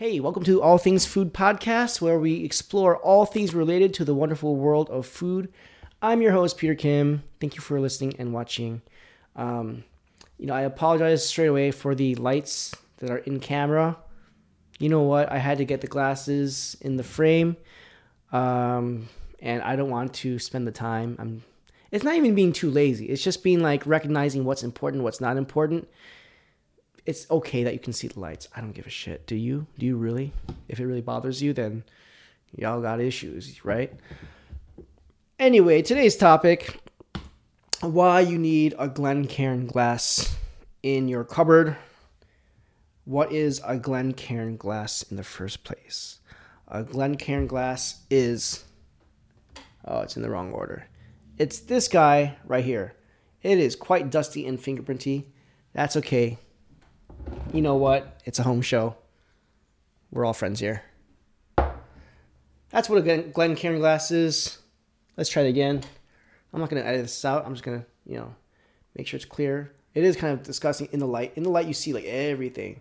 Hey, welcome to All Things Food Podcast, where we explore all things related to the wonderful world of food. I'm your host, Peter Kim. Thank you for listening and watching. Um, you know, I apologize straight away for the lights that are in camera. You know what? I had to get the glasses in the frame, um, and I don't want to spend the time. I'm. It's not even being too lazy. It's just being like recognizing what's important, what's not important, it's okay that you can see the lights. I don't give a shit. Do you? Do you really? If it really bothers you, then y'all got issues, right? Anyway, today's topic why you need a Glencairn glass in your cupboard. What is a Glencairn glass in the first place? A Glencairn glass is oh, it's in the wrong order. It's this guy right here. It is quite dusty and fingerprinty. That's okay you know what? It's a home show. We're all friends here. That's what a Glencairn glass is. Let's try it again. I'm not going to edit this out. I'm just going to, you know, make sure it's clear. It is kind of disgusting in the light. In the light, you see like everything.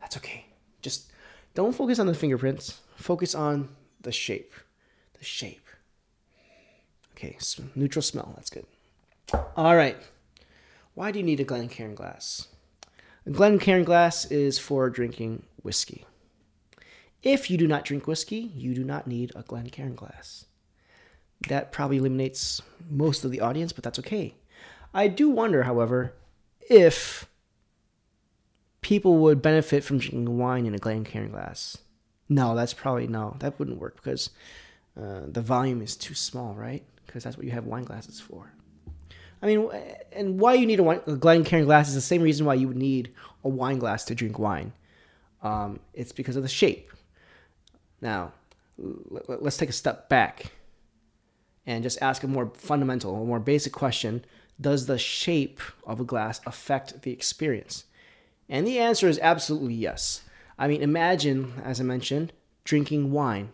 That's okay. Just don't focus on the fingerprints. Focus on the shape. The shape. Okay, neutral smell. That's good. All right. Why do you need a Glencairn glass? A Glencairn glass is for drinking whiskey. If you do not drink whiskey, you do not need a Glencairn glass. That probably eliminates most of the audience, but that's okay. I do wonder, however, if people would benefit from drinking wine in a Glencairn glass. No, that's probably no. That wouldn't work because uh, the volume is too small, right? Because that's what you have wine glasses for. I mean, and why you need a, wine, a Glencairn glass is the same reason why you would need a wine glass to drink wine. Um, it's because of the shape. Now, let's take a step back and just ask a more fundamental, a more basic question Does the shape of a glass affect the experience? And the answer is absolutely yes. I mean, imagine, as I mentioned, drinking wine.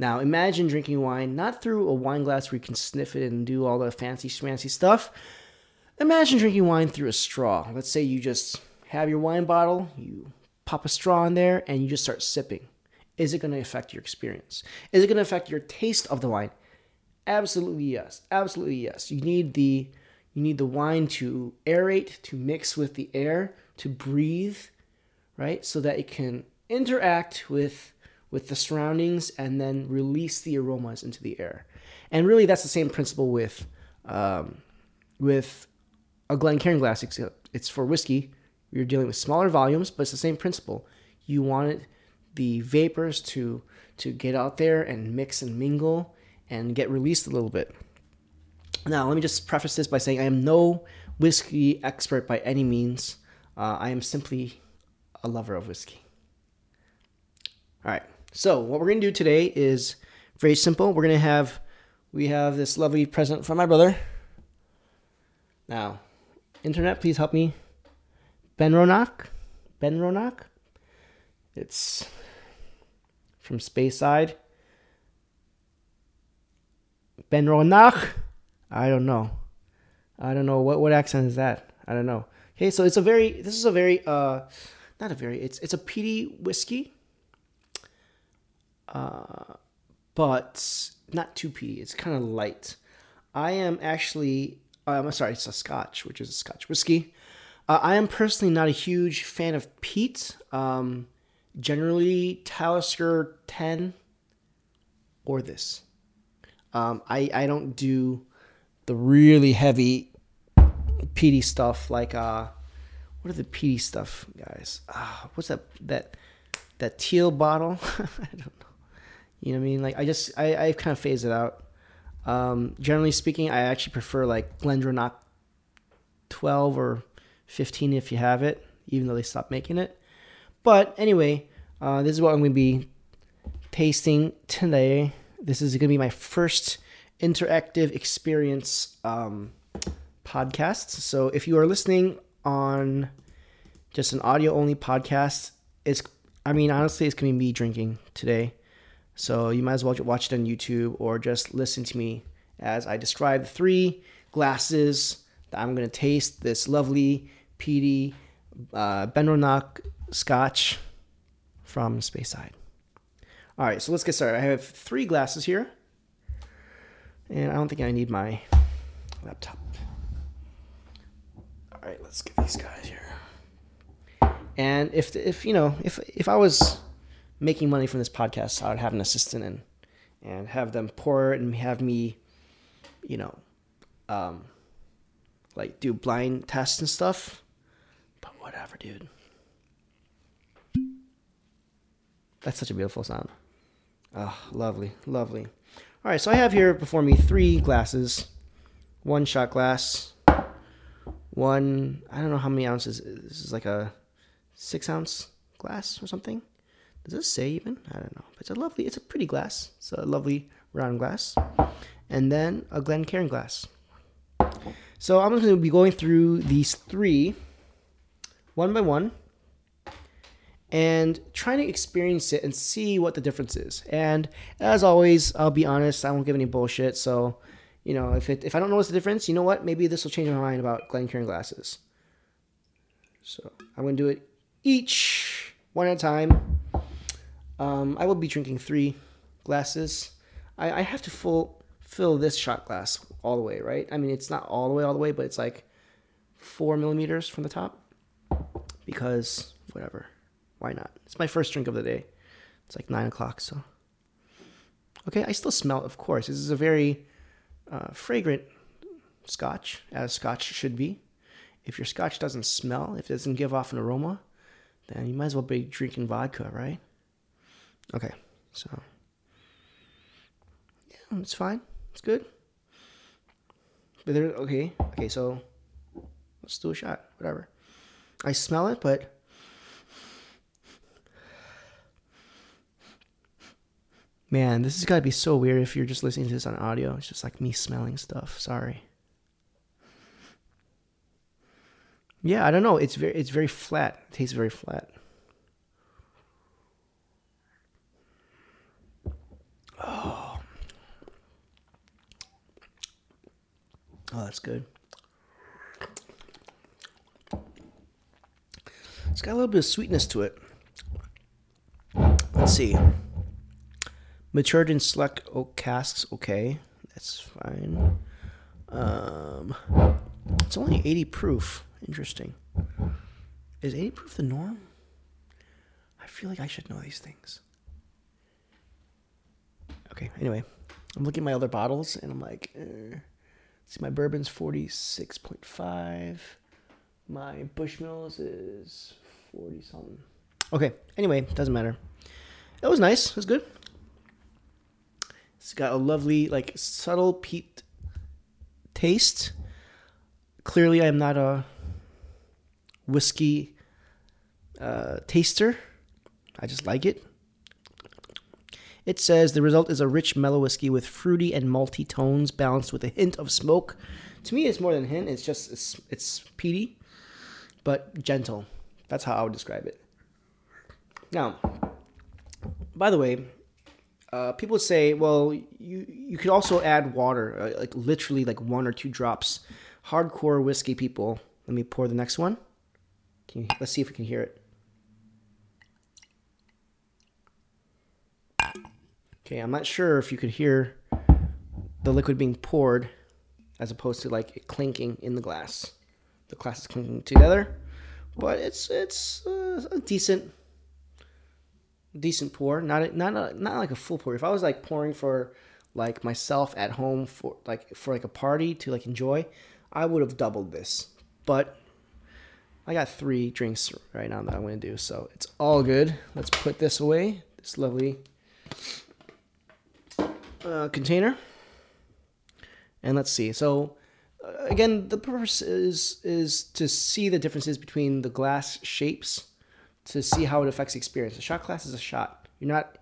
Now, imagine drinking wine not through a wine glass where you can sniff it and do all the fancy schmancy stuff. Imagine drinking wine through a straw. Let's say you just have your wine bottle, you pop a straw in there, and you just start sipping. Is it going to affect your experience? Is it going to affect your taste of the wine? Absolutely yes. Absolutely yes. You need the you need the wine to aerate, to mix with the air, to breathe, right? So that it can interact with with the surroundings and then release the aromas into the air. And really, that's the same principle with um, with a Glencairn glass. Except it's for whiskey. You're dealing with smaller volumes, but it's the same principle. You want the vapors to to get out there and mix and mingle and get released a little bit. Now, let me just preface this by saying I am no whiskey expert by any means. Uh, I am simply a lover of whiskey. All right. So what we're gonna do today is very simple. We're gonna have we have this lovely present from my brother. Now, internet, please help me. Benronach, Ben Ronak. It's from Space Side. Benronach. I don't know. I don't know what what accent is that. I don't know. Okay, so it's a very this is a very uh not a very it's it's a peaty whiskey uh, but not too peaty. It's kind of light. I am actually, I'm sorry, it's a Scotch, which is a Scotch whiskey. Uh, I am personally not a huge fan of peat. Um, generally, Talisker 10 or this. Um, I, I don't do the really heavy peaty stuff like uh what are the peaty stuff guys uh, what's that that that teal bottle i don't you know what I mean? Like I just I I kind of phase it out. Um, generally speaking, I actually prefer like Glendronach 12 or 15 if you have it, even though they stopped making it. But anyway, uh, this is what I'm going to be tasting today. This is going to be my first interactive experience um, podcast. So if you are listening on just an audio only podcast, it's I mean honestly, it's going to be me drinking today. So you might as well watch it on YouTube or just listen to me as I describe the three glasses that I'm going to taste this lovely peaty uh, Benronach Scotch from Speyside. All right, so let's get started. I have three glasses here, and I don't think I need my laptop. All right, let's get these guys here. And if if you know if if I was making money from this podcast, I would have an assistant and and have them pour and have me, you know, um, like do blind tests and stuff. But whatever, dude. That's such a beautiful sound. Oh, lovely, lovely. All right, so I have here before me three glasses, one shot glass, one. I don't know how many ounces. This is like a six ounce glass or something. Does it say even? I don't know. But it's a lovely. It's a pretty glass. It's a lovely round glass, and then a Glencairn glass. So I'm going to be going through these three, one by one and trying to experience it and see what the difference is. And as always, I'll be honest, I won't give any bullshit. So, you know, if it if I don't notice the difference, you know what? Maybe this will change my mind about Glencairn glasses. So I'm gonna do it each one at a time. Um, I will be drinking three glasses. I, I have to full fill this shot glass all the way, right? I mean, it's not all the way, all the way, but it's like four millimeters from the top because whatever why not? It's my first drink of the day. It's like nine o'clock, so. Okay, I still smell, of course. This is a very uh, fragrant scotch, as scotch should be. If your scotch doesn't smell, if it doesn't give off an aroma, then you might as well be drinking vodka, right? Okay, so. Yeah, it's fine. It's good. But there, okay, okay, so let's do a shot, whatever. I smell it, but Man, this has got to be so weird if you're just listening to this on audio. It's just like me smelling stuff. Sorry. Yeah, I don't know. It's very it's very flat. It tastes very flat. Oh, that's good. It's got a little bit of sweetness to it. Let's see. Matured in select oak casks. Okay, that's fine. Um, it's only 80 proof. Interesting. Is 80 proof the norm? I feel like I should know these things. Okay, anyway, I'm looking at my other bottles and I'm like, eh. See, my bourbon's 46.5. My Bushmills is 40 something. Okay, anyway, doesn't matter. It was nice. It was good. It's got a lovely, like, subtle peat taste. Clearly, I'm not a whiskey uh, taster. I just like it. It says the result is a rich, mellow whiskey with fruity and malty tones balanced with a hint of smoke. To me, it's more than a hint. It's just it's, it's peaty, but gentle. That's how I would describe it. Now, by the way, uh, people say, well, you you could also add water, uh, like literally like one or two drops. Hardcore whiskey people. Let me pour the next one. You, let's see if we can hear it. Okay, I'm not sure if you could hear the liquid being poured as opposed to like clinking in the glass. The glass is clinking together, but it's it's uh, a decent decent pour, not a, not a, not like a full pour. If I was like pouring for like myself at home for like for like a party to like enjoy, I would have doubled this. But I got three drinks right now that I'm to do, so it's all good. Let's put this away. This lovely uh, container, and let's see. So uh, again, the purpose is is to see the differences between the glass shapes to see how it affects the experience. A shot glass is a shot. You're not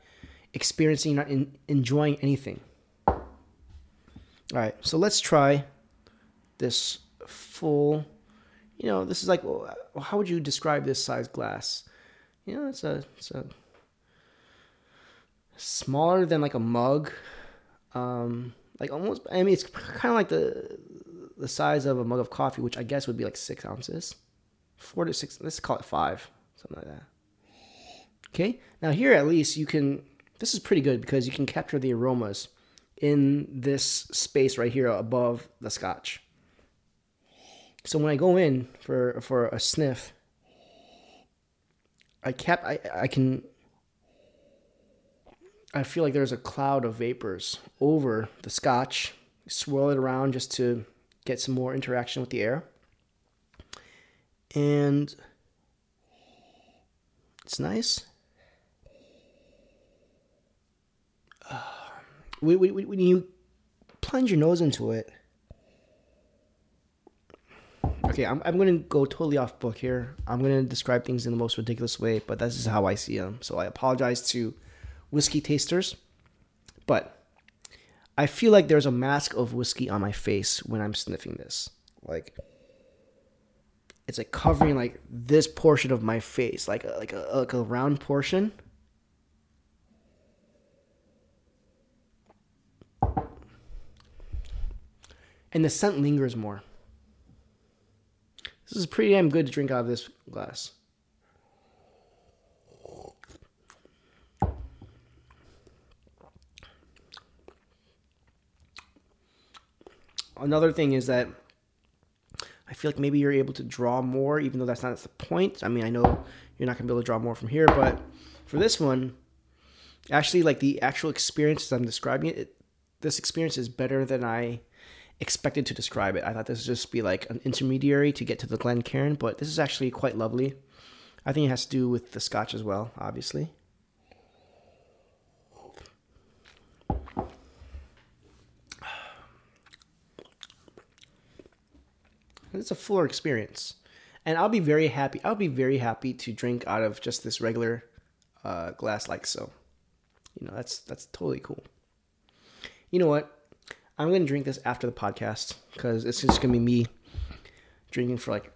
experiencing, you're not in, enjoying anything. All right, so let's try this full. You know, this is like, how would you describe this size glass? You know, it's a, it's a smaller than like a mug. Um, like almost, I mean, it's kind of like the the size of a mug of coffee, which I guess would be like six ounces, four to six. Let's call it five something like that. Okay, now here at least you can, this is pretty good because you can capture the aromas in this space right here above the scotch. So when I go in for for a sniff, I cap I I can I feel like there's a cloud of vapors over the scotch. Swirl it around just to get some more interaction with the air. And it's nice. Uh, when, when, when you plunge your nose into it, okay, I'm, I'm going to go totally off book here. I'm going to describe things in the most ridiculous way, but this is how I see them. So I apologize to whiskey tasters, but I feel like there's a mask of whiskey on my face when I'm sniffing this. Like, it's like covering like this portion of my face, like a, like a like a round portion. And the scent lingers more. This is pretty damn good to drink out of this glass. Another thing is that I feel like maybe you're able to draw more, even though that's not the point. I mean, I know you're not gonna be able to draw more from here, but for this one, actually, like the actual experience I'm describing it, it this experience is better than I expected to describe it. I thought this would just be like an intermediary to get to the Glencairn, but this is actually quite lovely. I think it has to do with the scotch as well, obviously. It's a fuller experience, and I'll be very happy. I'll be very happy to drink out of just this regular uh, glass like so. You know, that's that's totally cool. You know what? I'm gonna drink this after the podcast because it's just gonna be me drinking for like,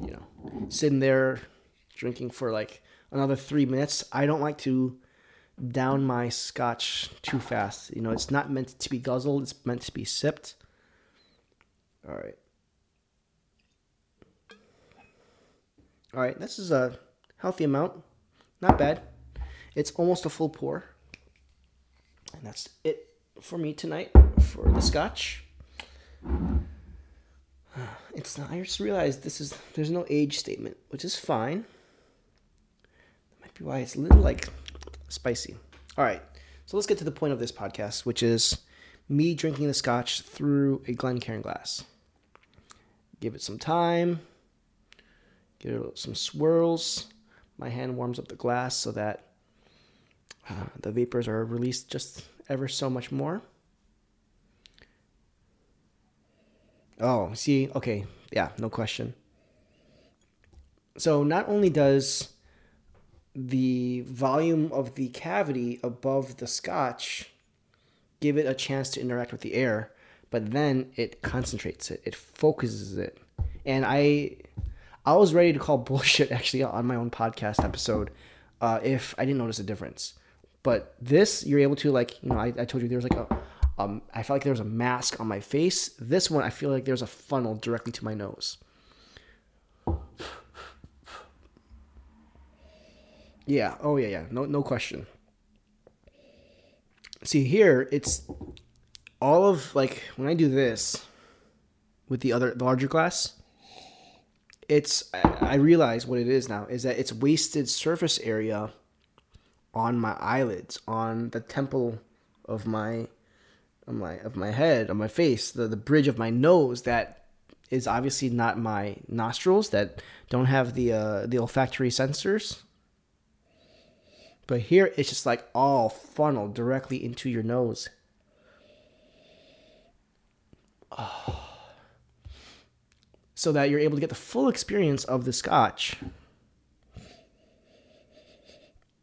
you know, sitting there drinking for like another three minutes. I don't like to down my scotch too fast. You know, it's not meant to be guzzled. It's meant to be sipped. All right. All right, this is a healthy amount. Not bad. It's almost a full pour. And that's it for me tonight for the scotch. It's not, I just realized this is there's no age statement, which is fine. That might be why it's a little like spicy. All right, so let's get to the point of this podcast, which is me drinking the scotch through a Glencairn glass. Give it some time, give it some swirls. My hand warms up the glass so that uh, the vapors are released just ever so much more. Oh, see, okay, yeah, no question. So not only does the volume of the cavity above the scotch give it a chance to interact with the air, but then it concentrates it, it focuses it. And I I was ready to call bullshit actually on my own podcast episode uh, if I didn't notice a difference. But this, you're able to like, you know, I, I told you there was like a um, I felt like there was a mask on my face. This one, I feel like there's a funnel directly to my nose. Yeah. Oh yeah. Yeah. No. No question. See here, it's all of like when I do this with the other the larger glass. It's I realize what it is now is that it's wasted surface area on my eyelids, on the temple of my of my of my head, on my face, the the bridge of my nose that is obviously not my nostrils that don't have the uh, the olfactory sensors. But here it's just like all funneled directly into your nose. Oh. So that you're able to get the full experience of the scotch.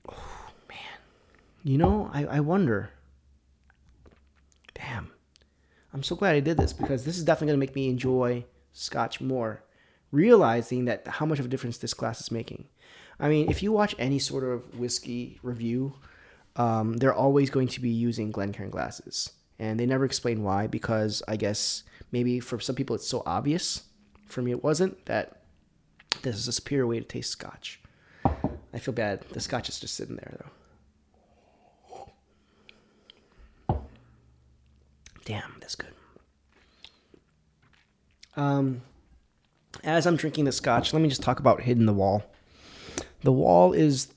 Oh man. You know, I, I wonder damn, I'm so glad I did this because this is definitely going to make me enjoy Scotch more, realizing that how much of a difference this glass is making. I mean, if you watch any sort of whiskey review, um, they're always going to be using Glencairn glasses, and they never explain why. Because I guess maybe for some people it's so obvious. For me, it wasn't that this is a superior way to taste Scotch. I feel bad. The scotch is just sitting there though. Damn, that's good. Um, as I'm drinking the scotch, let me just talk about hitting the wall. The wall is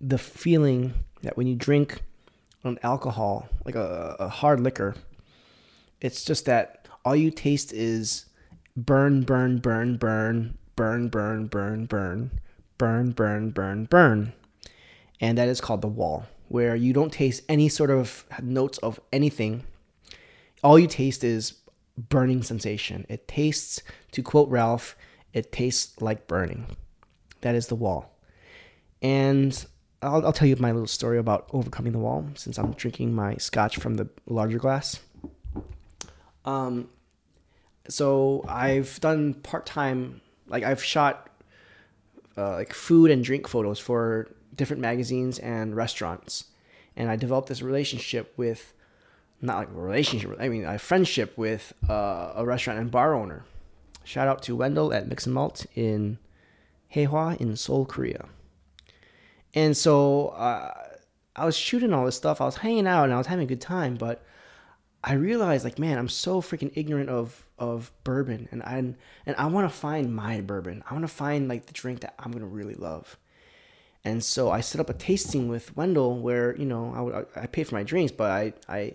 the feeling that when you drink an alcohol, like a, a hard liquor, it's just that all you taste is burn, burn, burn, burn, burn, burn, burn, burn, burn, burn, burn, burn. And that is called the wall, where you don't taste any sort of notes of anything. All you taste is burning sensation. It tastes, to quote Ralph, it tastes like burning. That is the wall. And I'll, I'll tell you my little story about overcoming the wall since I'm drinking my scotch from the larger glass. Um, so I've done part time, like I've shot uh, like food and drink photos for different magazines and restaurants, and I developed this relationship with, not like a relationship, I mean a friendship with uh, a restaurant and bar owner. Shout out to Wendell at Mix and Malt in Haehwa in Seoul, Korea. And so uh, I was shooting all this stuff. I was hanging out and I was having a good time, but I realized like, man, I'm so freaking ignorant of of bourbon, and I and I want to find my bourbon. I want to find like the drink that I'm gonna really love. And so I set up a tasting with Wendell, where you know I would I paid for my drinks, but I I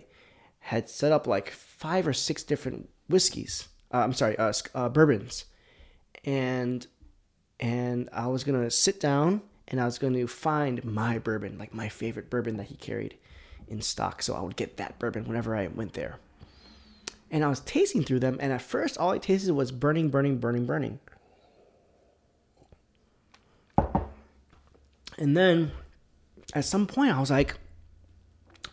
had set up like five or six different whiskeys. Uh, I'm sorry, uh, uh, bourbons, and and I was gonna sit down and I was going to find my bourbon, like my favorite bourbon that he carried in stock. So I would get that bourbon whenever I went there. And I was tasting through them, and at first, all I tasted was burning, burning, burning, burning. And then at some point, I was like,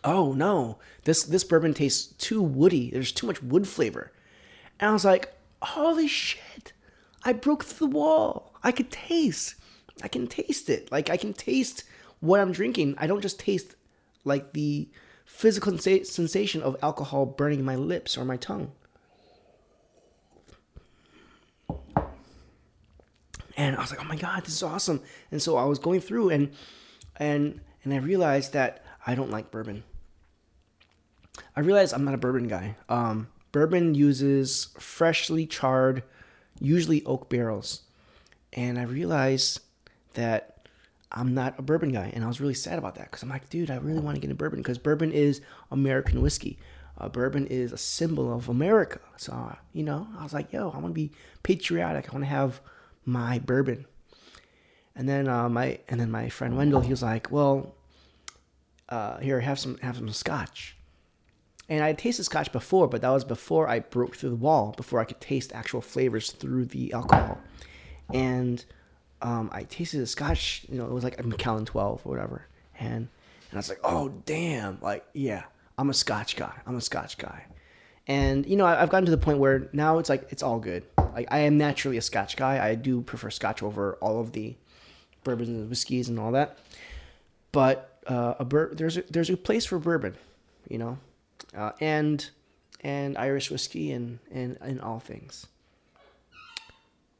oh no, this, this bourbon tastes too woody. There's too much wood flavor. And I was like, holy shit, I broke the wall. I could taste. I can taste it. Like I can taste what I'm drinking. I don't just taste like the physical sensation of alcohol burning my lips or my tongue. And I was like, "Oh my god, this is awesome!" And so I was going through and and and I realized that I don't like bourbon. I realized I'm not a bourbon guy. Um, bourbon uses freshly charred, usually oak barrels, and I realized that I'm not a bourbon guy, and I was really sad about that because I'm like, dude, I really want to get into bourbon because bourbon is American whiskey. Uh, bourbon is a symbol of America. So uh, you know, I was like, yo, I want to be patriotic. I want to have my bourbon. And then uh, my and then my friend Wendell, he was like, well, uh, here, have some have some scotch. And I had tasted scotch before, but that was before I broke through the wall, before I could taste actual flavors through the alcohol. And um, I tasted the scotch. You know, it was like a Macallan 12 or whatever, and and I was like, oh damn, like yeah, I'm a Scotch guy. I'm a Scotch guy, and you know, I, have gotten to the point where now it's like it's all good. Like I am naturally a Scotch guy. I do prefer Scotch over all of the bourbons and whiskeys and all that. But uh, a bur- there's a, there's a place for bourbon, you know, uh, and and Irish whiskey and and and all things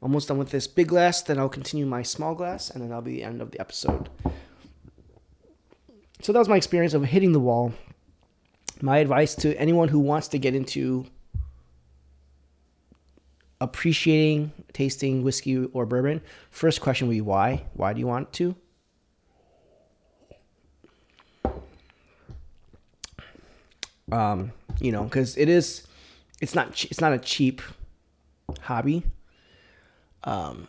almost done with this big glass. Then I'll continue my small glass, and then that'll be the end of the episode. So that was my experience of hitting the wall. My advice to anyone who wants to get into appreciating tasting whiskey or bourbon, first question would be why? Why do you want to? Um, you know, because it is, it's not, it's not a cheap hobby. Um,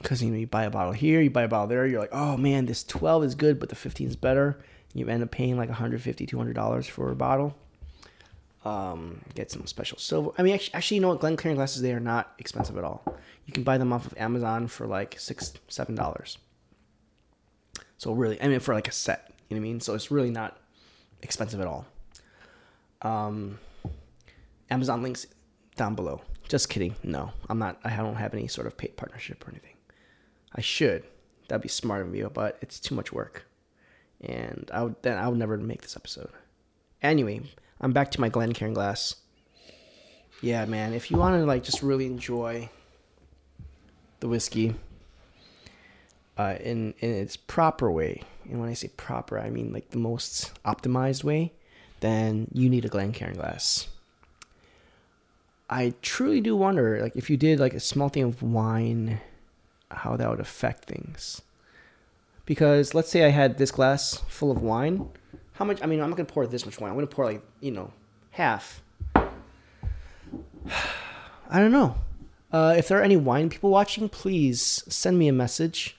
because you know you buy a bottle here, you buy a bottle there, you're like, oh man, this 12 is good, but the 15 is better. You end up paying like 150 200 dollars for a bottle. Um, get some special silver. I mean, actually, actually, you know what? Glen Glencairn glasses they are not expensive at all. You can buy them off of Amazon for like six, seven dollars. So really, I mean, for like a set, you know what I mean. So it's really not expensive at all. Um, Amazon links down below. Just kidding. No, I'm not. I don't have any sort of paid partnership or anything. I should. That'd be smart of you, but it's too much work, and I would then I would never make this episode. Anyway, I'm back to my Glencairn glass. Yeah, man. If you want to like just really enjoy the whiskey, uh, in in its proper way. And when I say proper, I mean like the most optimized way. Then you need a Glencairn glass. I truly do wonder, like, if you did like a small thing of wine, how that would affect things. Because let's say I had this glass full of wine. How much? I mean, I'm not gonna pour this much wine. I'm gonna pour like you know half. I don't know. Uh, if there are any wine people watching, please send me a message.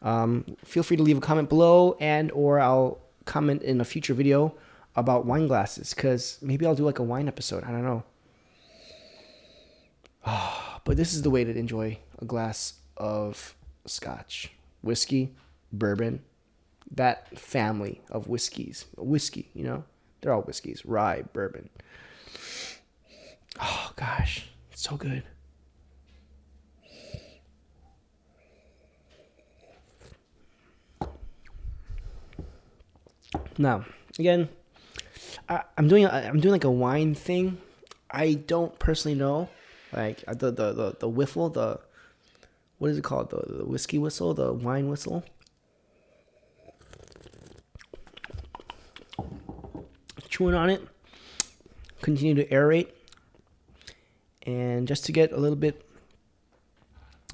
Um, feel free to leave a comment below, and or I'll comment in a future video about wine glasses because maybe I'll do like a wine episode. I don't know. but this is the way to enjoy a glass of scotch, whiskey, bourbon, that family of whiskeys. Whiskey, you know, they're all whiskeys. Rye, bourbon. Oh gosh, it's so good. Now, again, I, am doing I'm doing like a wine thing. I don't personally know, like uh, the the the, the whiffle, the what is it called, the, the whiskey whistle, the wine whistle. Chewing on it, continue to aerate, and just to get a little bit.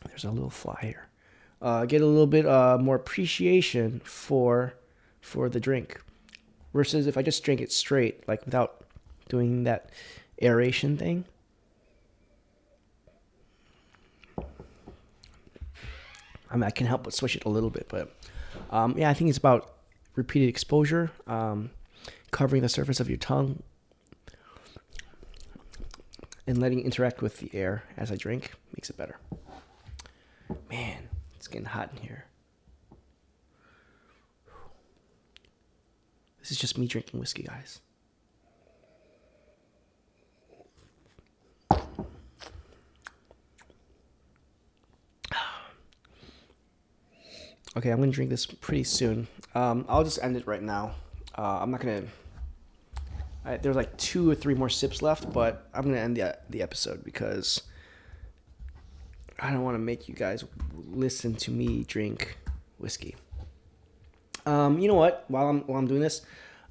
There's a little fly here. Uh, get a little bit uh, more appreciation for for the drink versus if I just drink it straight, like without doing that aeration thing. I mean, I can help but switch it a little bit, but um, yeah, I think it's about repeated exposure, um, covering the surface of your tongue, and letting it interact with the air as I drink makes it better. Man, it's getting hot in here. This is just me drinking whiskey, guys. Okay, I'm gonna drink this pretty soon. Um, I'll just end it right now. Uh, I'm not gonna. I, there's like two or three more sips left, but I'm gonna end the the episode because I don't want to make you guys listen to me drink whiskey. Um, you know what? While I'm while I'm doing this,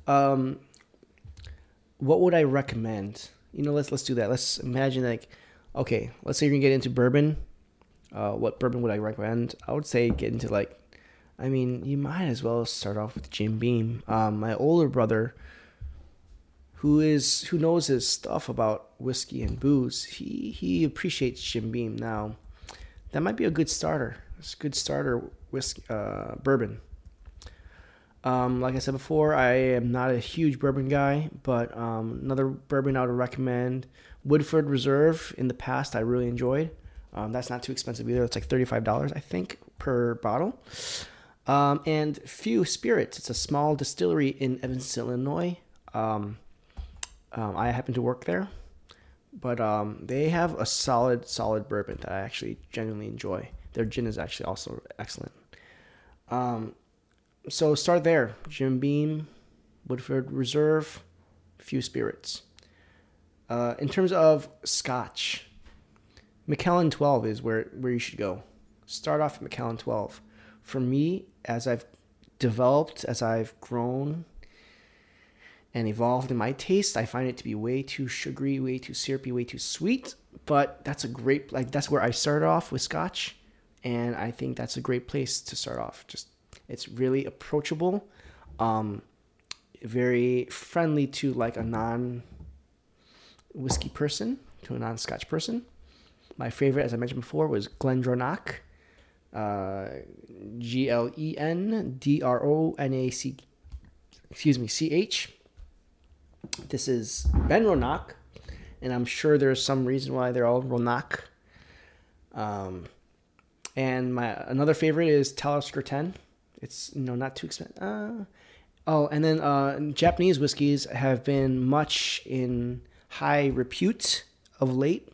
um, what would I recommend? You know, let's let's do that. Let's imagine like, okay, let's say you're gonna get into bourbon. Uh, what bourbon would I recommend? I would say get into like, I mean, you might as well start off with Jim Beam. Um, my older brother, who is who knows his stuff about whiskey and booze, he he appreciates Jim Beam. Now, that might be a good starter. It's a good starter whiskey uh, bourbon. Um, like I said before, I am not a huge bourbon guy, but um, another bourbon I would recommend Woodford Reserve. In the past, I really enjoyed. Um, that's not too expensive either. It's like thirty-five dollars, I think, per bottle. Um, and Few Spirits. It's a small distillery in Evanston, Illinois. Um, um, I happen to work there, but they have a solid, solid bourbon that I actually genuinely enjoy. Their gin is actually also excellent. Um, so start there. Jim Beam, Woodford Reserve, Few Spirits. Uh, in terms of Scotch, Macallan 12 is where, where you should go. Start off at Macallan 12. For me, as I've developed, as I've grown and evolved in my taste, I find it to be way too sugary, way too syrupy, way too sweet. But that's a great, like, that's where I started off with Scotch. And I think that's a great place to start off. Just it's really approachable, um, very friendly to like a non whiskey person, to a non Scotch person. My favorite, as I mentioned before, was GlenDronach. G L E N D R O N A C, excuse me, C H. This is BenRonach, and I'm sure there's some reason why they're all Ronach. Um, and my another favorite is Talisker 10. It's you know not too expensive. Uh, oh, and then uh, Japanese whiskeys have been much in high repute of late,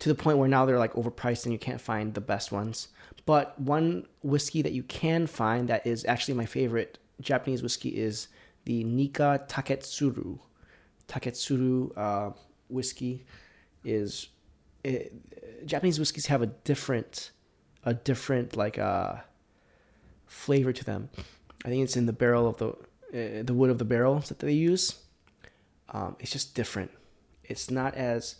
to the point where now they're like overpriced and you can't find the best ones. But one whiskey that you can find that is actually my favorite Japanese whiskey is the Nikka Taketsuru. Taketsuru uh, whiskey is it, Japanese whiskeys have a different, a different like uh flavor to them. I think it's in the barrel of the uh, the wood of the barrels that they use. Um, it's just different. It's not as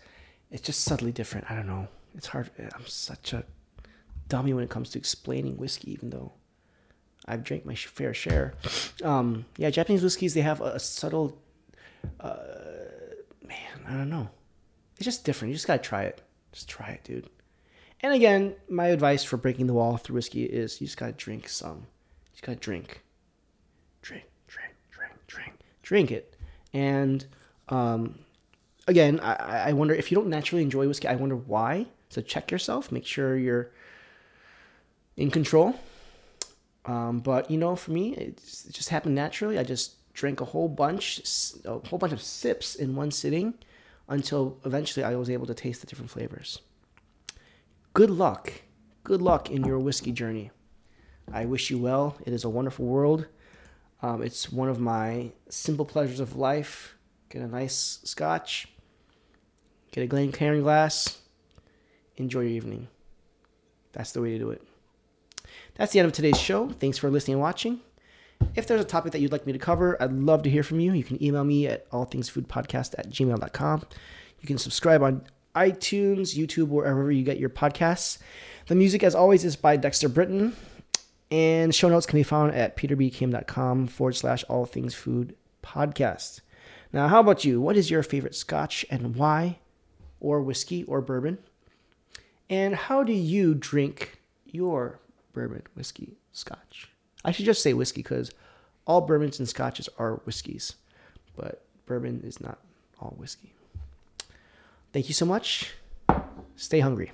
it's just subtly different. I don't know. It's hard. I'm such a dummy when it comes to explaining whiskey, even though I've drank my fair share. Um, yeah, Japanese whiskeys they have a, a subtle. Uh, man, I don't know. It's just different. You just gotta try it. Just try it, dude. And again, my advice for breaking the wall through whiskey is you just gotta drink some. You just gotta drink, drink, drink, drink, drink, drink it. And um, again, I, I wonder if you don't naturally enjoy whiskey. I wonder why. So check yourself. Make sure you're in control. Um, but you know, for me, it just happened naturally. I just drank a whole bunch, a whole bunch of sips in one sitting, until eventually I was able to taste the different flavors. Good luck, good luck in your whiskey journey. I wish you well. It is a wonderful world. Um, it's one of my simple pleasures of life. Get a nice scotch, get a Glencairn glass, enjoy your evening. That's the way to do it. That's the end of today's show. Thanks for listening and watching. If there's a topic that you'd like me to cover, I'd love to hear from you. You can email me at allthingsfoodpodcast at gmail.com. You can subscribe on iTunes, YouTube, wherever you get your podcasts. The music, as always, is by Dexter Britain. And show notes can be found at peterbkim.com forward slash all things food podcast. Now, how about you? What is your favorite scotch and why? Or whiskey or bourbon? And how do you drink your bourbon, whiskey, scotch? I should just say whiskey because all bourbons and scotches are whiskeys, but bourbon is not all whiskey. Thank you so much. Stay hungry.